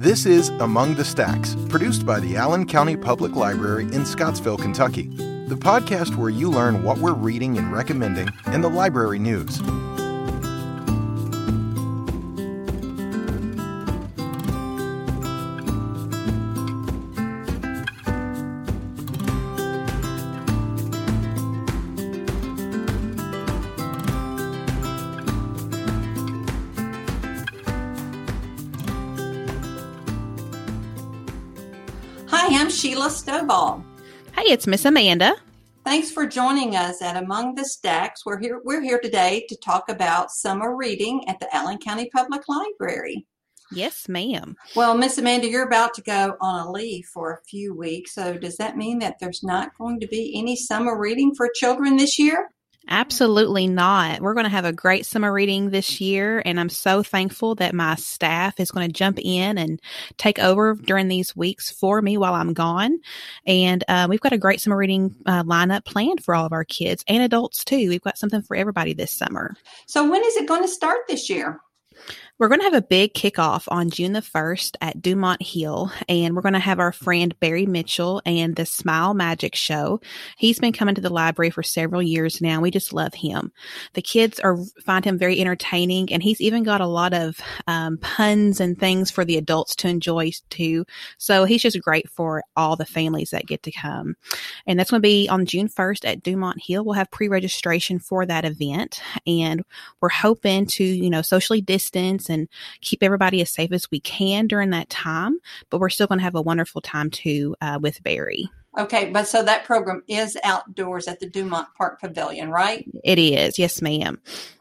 This is Among the Stacks, produced by the Allen County Public Library in Scottsville, Kentucky, the podcast where you learn what we're reading and recommending in the library news. Hi, I'm Sheila Stovall. Hey, it's Miss Amanda. Thanks for joining us at Among the Stacks. We're here we're here today to talk about summer reading at the Allen County Public Library. Yes, ma'am. Well, Miss Amanda, you're about to go on a leave for a few weeks. So does that mean that there's not going to be any summer reading for children this year? Absolutely not. We're going to have a great summer reading this year, and I'm so thankful that my staff is going to jump in and take over during these weeks for me while I'm gone. And uh, we've got a great summer reading uh, lineup planned for all of our kids and adults too. We've got something for everybody this summer. So when is it going to start this year? We're going to have a big kickoff on June the 1st at Dumont Hill, and we're going to have our friend Barry Mitchell and the Smile Magic Show. He's been coming to the library for several years now. We just love him. The kids are find him very entertaining, and he's even got a lot of um, puns and things for the adults to enjoy too. So he's just great for all the families that get to come. And that's going to be on June 1st at Dumont Hill. We'll have pre-registration for that event, and we're hoping to, you know, socially distance and keep everybody as safe as we can during that time. But we're still going to have a wonderful time too uh, with Barry. Okay, but so that program is outdoors at the Dumont Park Pavilion, right? It is, yes, ma'am.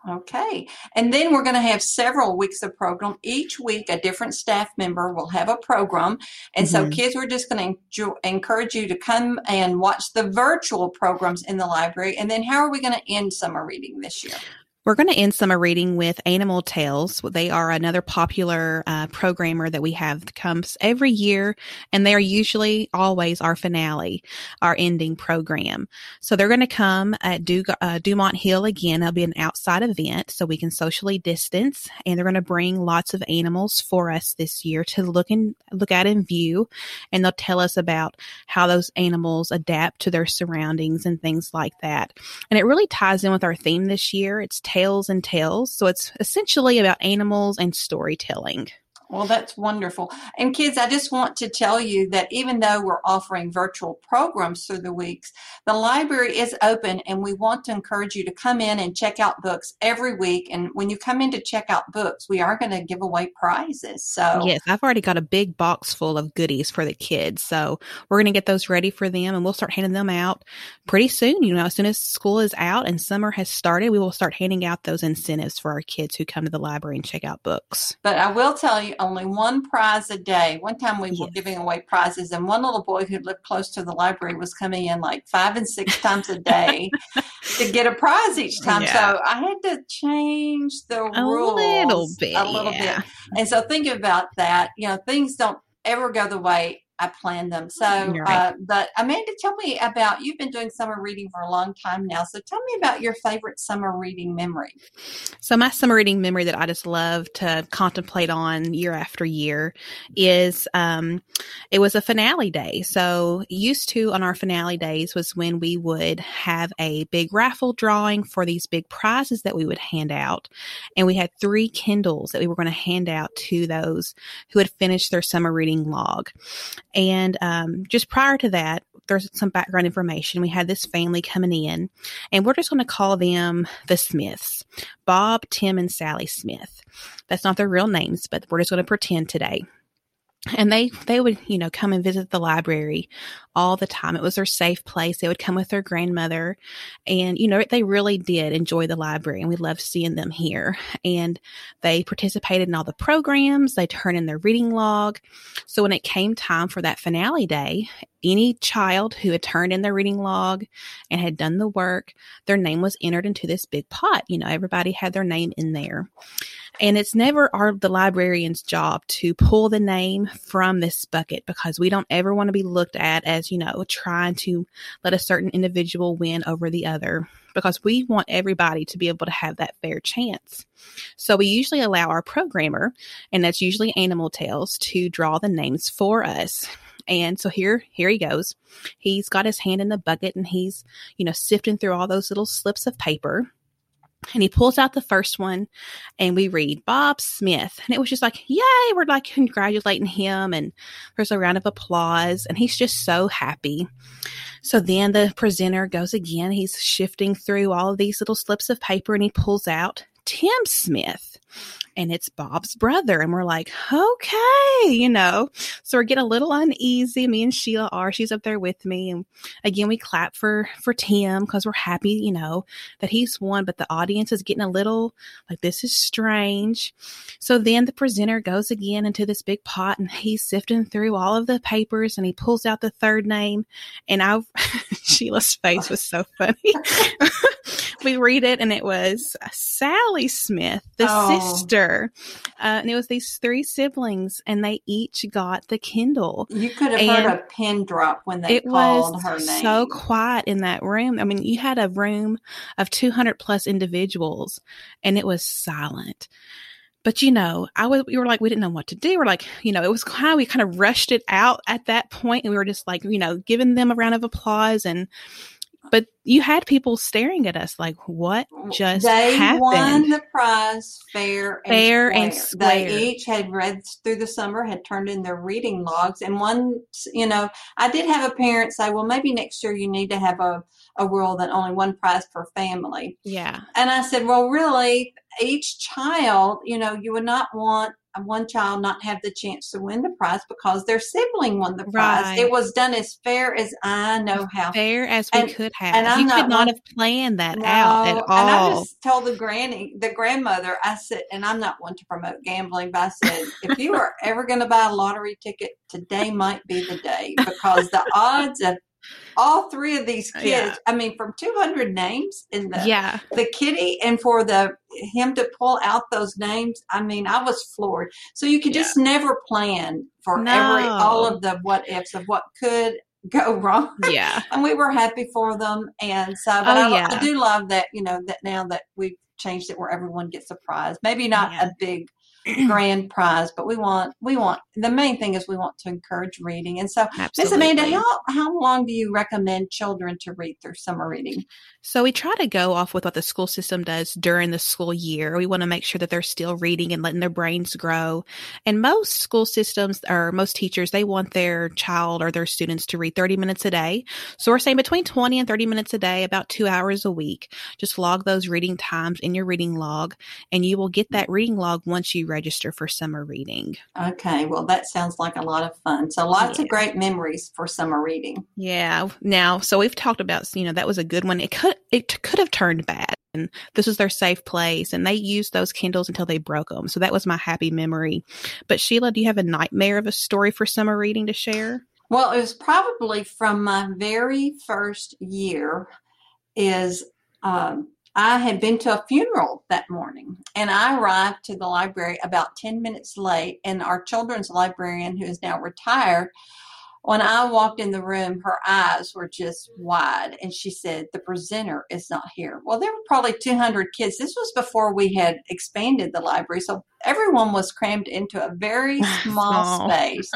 Okay, and then we're going to have several weeks of program. Each week, a different staff member will have a program, and mm-hmm. so kids, we're just going to encourage you to come and watch the virtual programs in the library. And then, how are we going to end summer reading this year? We're going to end summer reading with Animal Tales. They are another popular uh, programmer that we have that comes every year, and they are usually always our finale, our ending program. So they're going to come at du- uh, Dumont Hill again. It'll be an outside event, so we can socially distance, and they're going to bring lots of animals for us this year to look and look at and view, and they'll tell us about how those animals adapt to their surroundings and things like that. And it really ties in with our theme this year. It's Tails and Tales. So it's essentially about animals and storytelling. Well, that's wonderful. And kids, I just want to tell you that even though we're offering virtual programs through the weeks, the library is open and we want to encourage you to come in and check out books every week. And when you come in to check out books, we are going to give away prizes. So, yes, I've already got a big box full of goodies for the kids. So, we're going to get those ready for them and we'll start handing them out pretty soon. You know, as soon as school is out and summer has started, we will start handing out those incentives for our kids who come to the library and check out books. But I will tell you, only one prize a day. One time we yes. were giving away prizes, and one little boy who lived close to the library was coming in like five and six times a day to get a prize each time. Yeah. So I had to change the a rules little bit, a little yeah. bit. And so think about that. You know, things don't ever go the way I plan them. So, right. uh, but Amanda, tell me about you've been doing summer reading for a long time now. So, tell me about your favorite summer reading memory. So, my summer reading memory that I just love to contemplate on year after year is um, it was a finale day. So, used to on our finale days was when we would have a big raffle drawing for these big prizes that we would hand out, and we had three Kindles that we were going to hand out to those who had finished their summer reading log. And um, just prior to that, there's some background information. We had this family coming in, and we're just going to call them the Smiths Bob, Tim, and Sally Smith. That's not their real names, but we're just going to pretend today and they they would you know come and visit the library all the time. It was their safe place. They would come with their grandmother. And you know they really did enjoy the library and we loved seeing them here. And they participated in all the programs. They turned in their reading log. So when it came time for that finale day any child who had turned in their reading log and had done the work, their name was entered into this big pot. You know, everybody had their name in there. And it's never our the librarian's job to pull the name from this bucket because we don't ever want to be looked at as, you know, trying to let a certain individual win over the other because we want everybody to be able to have that fair chance. So we usually allow our programmer, and that's usually Animal Tales, to draw the names for us. And so here, here he goes. He's got his hand in the bucket and he's, you know, sifting through all those little slips of paper. And he pulls out the first one and we read Bob Smith. And it was just like, yay, we're like congratulating him. And there's a round of applause. And he's just so happy. So then the presenter goes again. He's shifting through all of these little slips of paper and he pulls out Tim Smith and it's Bob's brother. And we're like, okay, you know. So we're getting a little uneasy. Me and Sheila are. She's up there with me. And again, we clap for for Tim because we're happy, you know, that he's won. But the audience is getting a little like this is strange. So then the presenter goes again into this big pot and he's sifting through all of the papers and he pulls out the third name. And I Sheila's face was so funny. we read it and it was Sally Smith, the oh. sister. Uh, and it was these three siblings and they each got the Kindle. You could have and heard a pin drop when they it called was her name. It was so quiet in that room. I mean, you had a room of 200 plus individuals and it was silent but you know, I was, we were like, we didn't know what to do. We're like, you know, it was kind of, we kind of rushed it out at that point and we were just like, you know, giving them a round of applause and but you had people staring at us like, what just they happened? won the prize fair and fair square. and square. They each had read through the summer, had turned in their reading logs. And one, you know, I did have a parent say, well, maybe next year you need to have a, a rule that only one prize per family. Yeah. And I said, well, really, each child, you know, you would not want one child not have the chance to win the prize because their sibling won the prize. Right. It was done as fair as I know how. Fair as we and, could have. And I'm you could not one, have planned that no, out at all. And I just told the granny, the grandmother, I said, and I'm not one to promote gambling, but I said, if you are ever going to buy a lottery ticket, today might be the day because the odds of all three of these uh, kids yeah. i mean from 200 names in the yeah the kitty and for the him to pull out those names i mean i was floored so you could just yeah. never plan for no. every all of the what ifs of what could go wrong yeah and we were happy for them and so but oh, I, yeah. I do love that you know that now that we've changed it where everyone gets a prize maybe not a big grand prize, but we want we want the main thing is we want to encourage reading. And so, Miss Amanda, how how long do you recommend children to read through summer reading? So we try to go off with what the school system does during the school year. We want to make sure that they're still reading and letting their brains grow. And most school systems or most teachers, they want their child or their students to read 30 minutes a day. So we're saying between 20 and 30 minutes a day, about two hours a week. Just log those reading times in your reading log and you will get that reading log once you register for summer reading. Okay. Well, that sounds like a lot of fun. So lots yeah. of great memories for summer reading. Yeah. Now, so we've talked about, you know, that was a good one. It could it could have turned bad and this was their safe place and they used those kindles until they broke them so that was my happy memory but sheila do you have a nightmare of a story for summer reading to share well it was probably from my very first year is um, i had been to a funeral that morning and i arrived to the library about 10 minutes late and our children's librarian who is now retired when I walked in the room, her eyes were just wide, and she said, The presenter is not here. Well, there were probably 200 kids. This was before we had expanded the library, so everyone was crammed into a very small space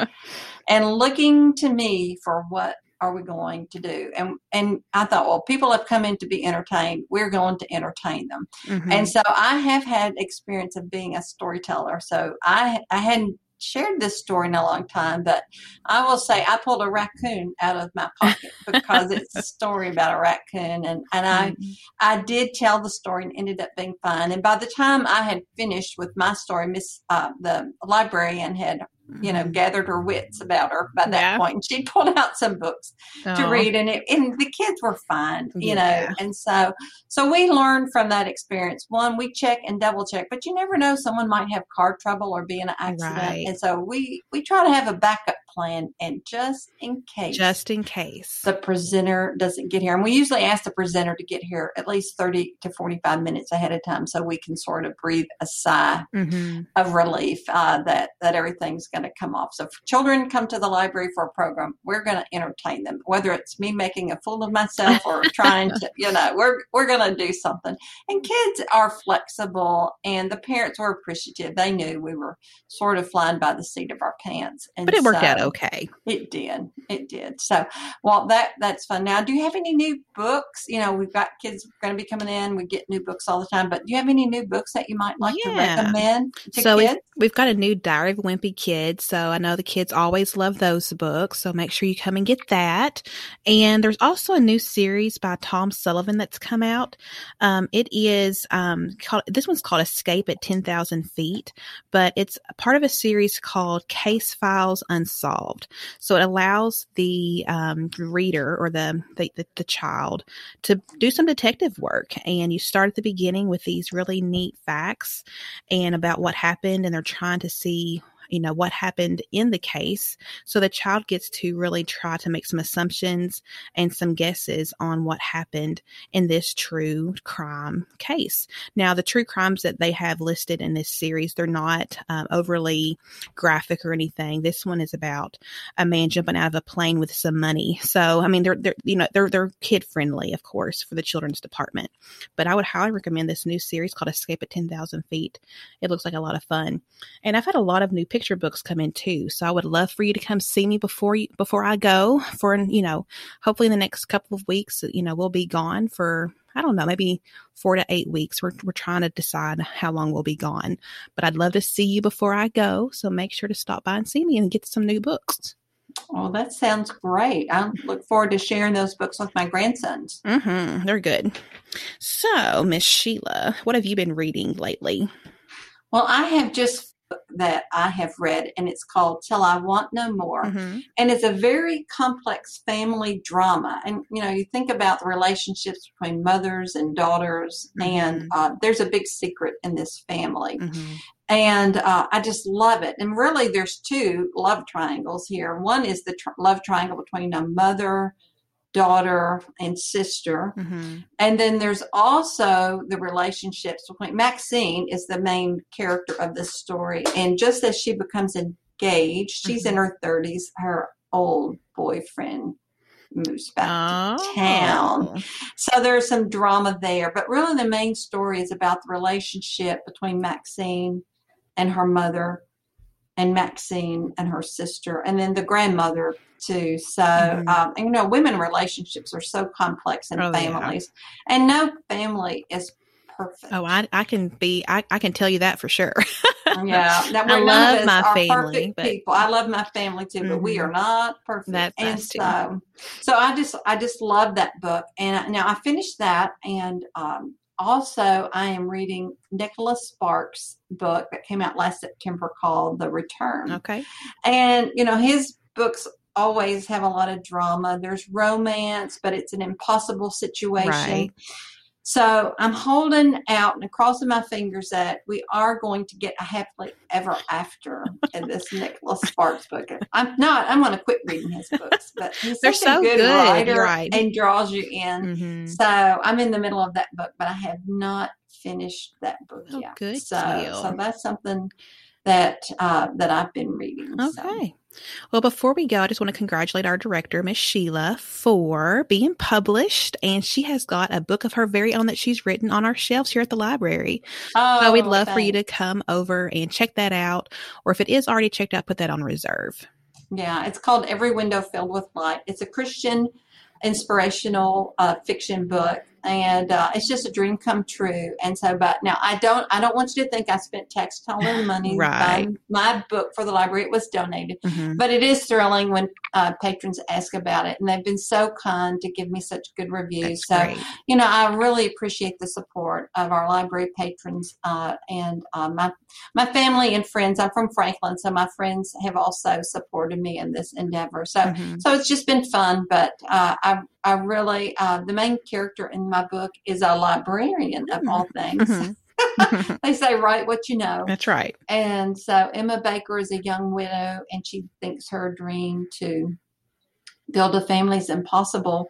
and looking to me for what are we going to do? And and I thought, well, people have come in to be entertained. We're going to entertain them. Mm-hmm. And so I have had experience of being a storyteller. So I I hadn't shared this story in a long time, but I will say I pulled a raccoon out of my pocket because it's a story about a raccoon, and and I mm-hmm. I did tell the story and ended up being fun. And by the time I had finished with my story, Miss uh, the librarian had you know, mm-hmm. gathered her wits about her by that yeah. point. And she pulled out some books oh. to read and it, and the kids were fine, you yeah. know. And so, so we learned from that experience. One, we check and double check, but you never know. Someone might have car trouble or be in an accident. Right. And so we, we try to have a backup plan. And just in case, just in case the presenter doesn't get here, and we usually ask the presenter to get here at least 30 to 45 minutes ahead of time so we can sort of breathe a sigh mm-hmm. of relief uh, that, that everything's going to come off. So if children come to the library for a program, we're going to entertain them, whether it's me making a fool of myself or trying to, you know, we're, we're going to do something. And kids are flexible and the parents were appreciative. They knew we were sort of flying by the seat of our pants. And but it worked so out okay. It did. It did. So, well, that that's fun. Now, do you have any new books? You know, we've got kids going to be coming in. We get new books all the time. But do you have any new books that you might like yeah. to recommend to so kids? We've, we've got a new Diary of Wimpy Kid. So I know the kids always love those books. So make sure you come and get that. And there's also a new series by Tom Sullivan that's come out. Um, it is um, called. This one's called Escape at Ten Thousand Feet, but it's part of a series called Case Files Unsolved. So it allows the um, reader or the, the, the the child to do some detective work, and you start at the beginning with these really neat facts and about what happened, and they're trying to see you know, what happened in the case. So the child gets to really try to make some assumptions and some guesses on what happened in this true crime case. Now, the true crimes that they have listed in this series, they're not um, overly graphic or anything. This one is about a man jumping out of a plane with some money. So, I mean, they're, they're you know, they're, they're kid friendly, of course, for the children's department. But I would highly recommend this new series called Escape at 10,000 Feet. It looks like a lot of fun. And I've had a lot of new pictures picture books come in too. So I would love for you to come see me before you, before I go for, you know, hopefully in the next couple of weeks, you know, we'll be gone for, I don't know, maybe four to eight weeks. We're, we're trying to decide how long we'll be gone, but I'd love to see you before I go. So make sure to stop by and see me and get some new books. Oh, that sounds great. I look forward to sharing those books with my grandsons. Mm-hmm. They're good. So, Miss Sheila, what have you been reading lately? Well, I have just that I have read, and it's called Till I Want No More. Mm-hmm. And it's a very complex family drama. And, you know, you think about the relationships between mothers and daughters, mm-hmm. and uh, there's a big secret in this family. Mm-hmm. And uh, I just love it. And really, there's two love triangles here. One is the tr- love triangle between a mother, daughter and sister. Mm-hmm. And then there's also the relationships between Maxine is the main character of this story. And just as she becomes engaged, she's mm-hmm. in her 30s, her old boyfriend moves back oh. to town. So there's some drama there. But really, the main story is about the relationship between Maxine and her mother and Maxine and her sister, and then the grandmother too. So, mm-hmm. um, and, you know, women relationships are so complex in oh, families, yeah. and no family is perfect. Oh, I, I can be, I, I can tell you that for sure. yeah, that I love my family. But, people. I love my family too, but mm-hmm. we are mm-hmm. not perfect. That's and so, so I just, I just love that book, and now I finished that, and um, also, I am reading Nicholas Sparks' book that came out last September called The Return. Okay. And, you know, his books always have a lot of drama. There's romance, but it's an impossible situation. Right. So I'm holding out and crossing my fingers that we are going to get a happily ever after in this Nicholas Sparks book. I'm not. I'm going to quit reading his books, but he's They're such so a good, good. writer right. and draws you in. Mm-hmm. So I'm in the middle of that book, but I have not finished that book oh, yet. Good so, deal. so that's something that uh, that I've been reading. Okay. So. Well, before we go, I just want to congratulate our director, Miss Sheila, for being published. And she has got a book of her very own that she's written on our shelves here at the library. Oh, so we'd love thanks. for you to come over and check that out. Or if it is already checked out, put that on reserve. Yeah, it's called Every Window Filled with Light. It's a Christian inspirational uh, fiction book and uh, it's just a dream come true. And so, but now I don't, I don't want you to think I spent taxpayer money right. my book for the library. It was donated, mm-hmm. but it is thrilling when uh, patrons ask about it, and they've been so kind to give me such good reviews. That's so, great. you know, I really appreciate the support of our library patrons uh, and uh, my my family and friends. I'm from Franklin, so my friends have also supported me in this endeavor. So, mm-hmm. so it's just been fun. But uh, I I really, uh, the main character in my book is a librarian of all mm-hmm. things. Mm-hmm. they say write what you know. That's right. And so Emma Baker is a young widow, and she thinks her dream to build a family is impossible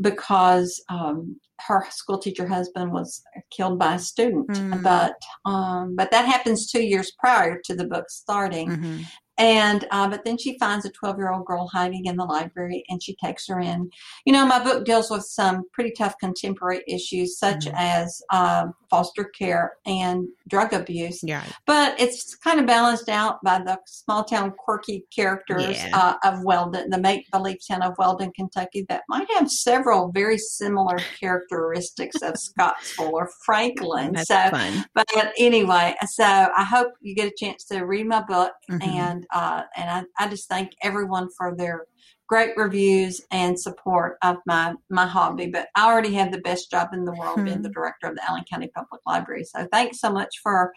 because um, her school teacher husband was killed by a student. Mm. But um, but that happens two years prior to the book starting, hmm and uh, but then she finds a 12 year old girl hiding in the library and she takes her in you know my book deals with some pretty tough contemporary issues such Mhm. as uh, foster care and drug abuse Yeah. but it's kind of balanced out by the small town quirky characters Yeah. uh, of weldon the make believe town of weldon kentucky that might have several very similar characteristics of scottsville or franklin That's so fun. but anyway, so I hope you get a chance to read my book, Mhm. and uh, and I, I just thank everyone for their great reviews and support of my my hobby. But I already have the best job in the world being Hmm. the director of the Allen County Public Library. So thanks so much for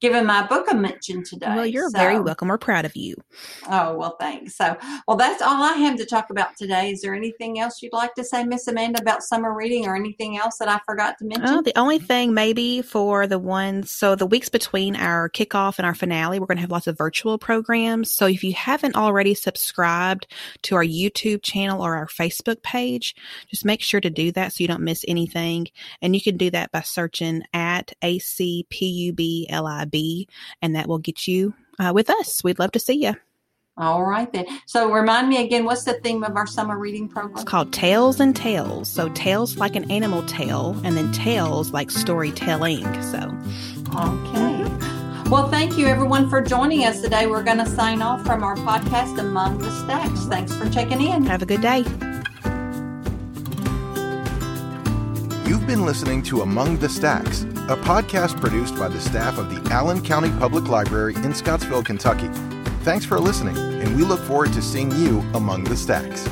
giving my book a mention today. Well, you're So- very welcome. We're proud of you. Oh well, thanks. So well, that's all I have to talk about today. Is there anything else you'd like to say, Miss Amanda, about summer reading, or anything else that I forgot to mention? Oh, the only thing maybe for the ones, so the weeks between our kickoff and our finale, we're going to have lots of virtual programs. So if you haven't already subscribed to our YouTube channel or our Facebook page, just make sure to do that so you don't miss anything. And you can do that by searching at ACPUBLIB, and that will get you uh, with us. We'd love to see you. All right then. So remind me again, what's the theme of our summer reading program? It's called Tails and Tales. So tails like an animal tail, and then tales like storytelling. So Okay. Well, thank you everyone for joining us today. We're going to sign off from our podcast, Among the Stacks. Thanks for checking in. have a good day. You've been listening to Among the Stacks, a podcast produced by the staff of the Allen County Public Library in Scottsville, Kentucky. Thanks for listening, and we look forward to seeing you among the stacks.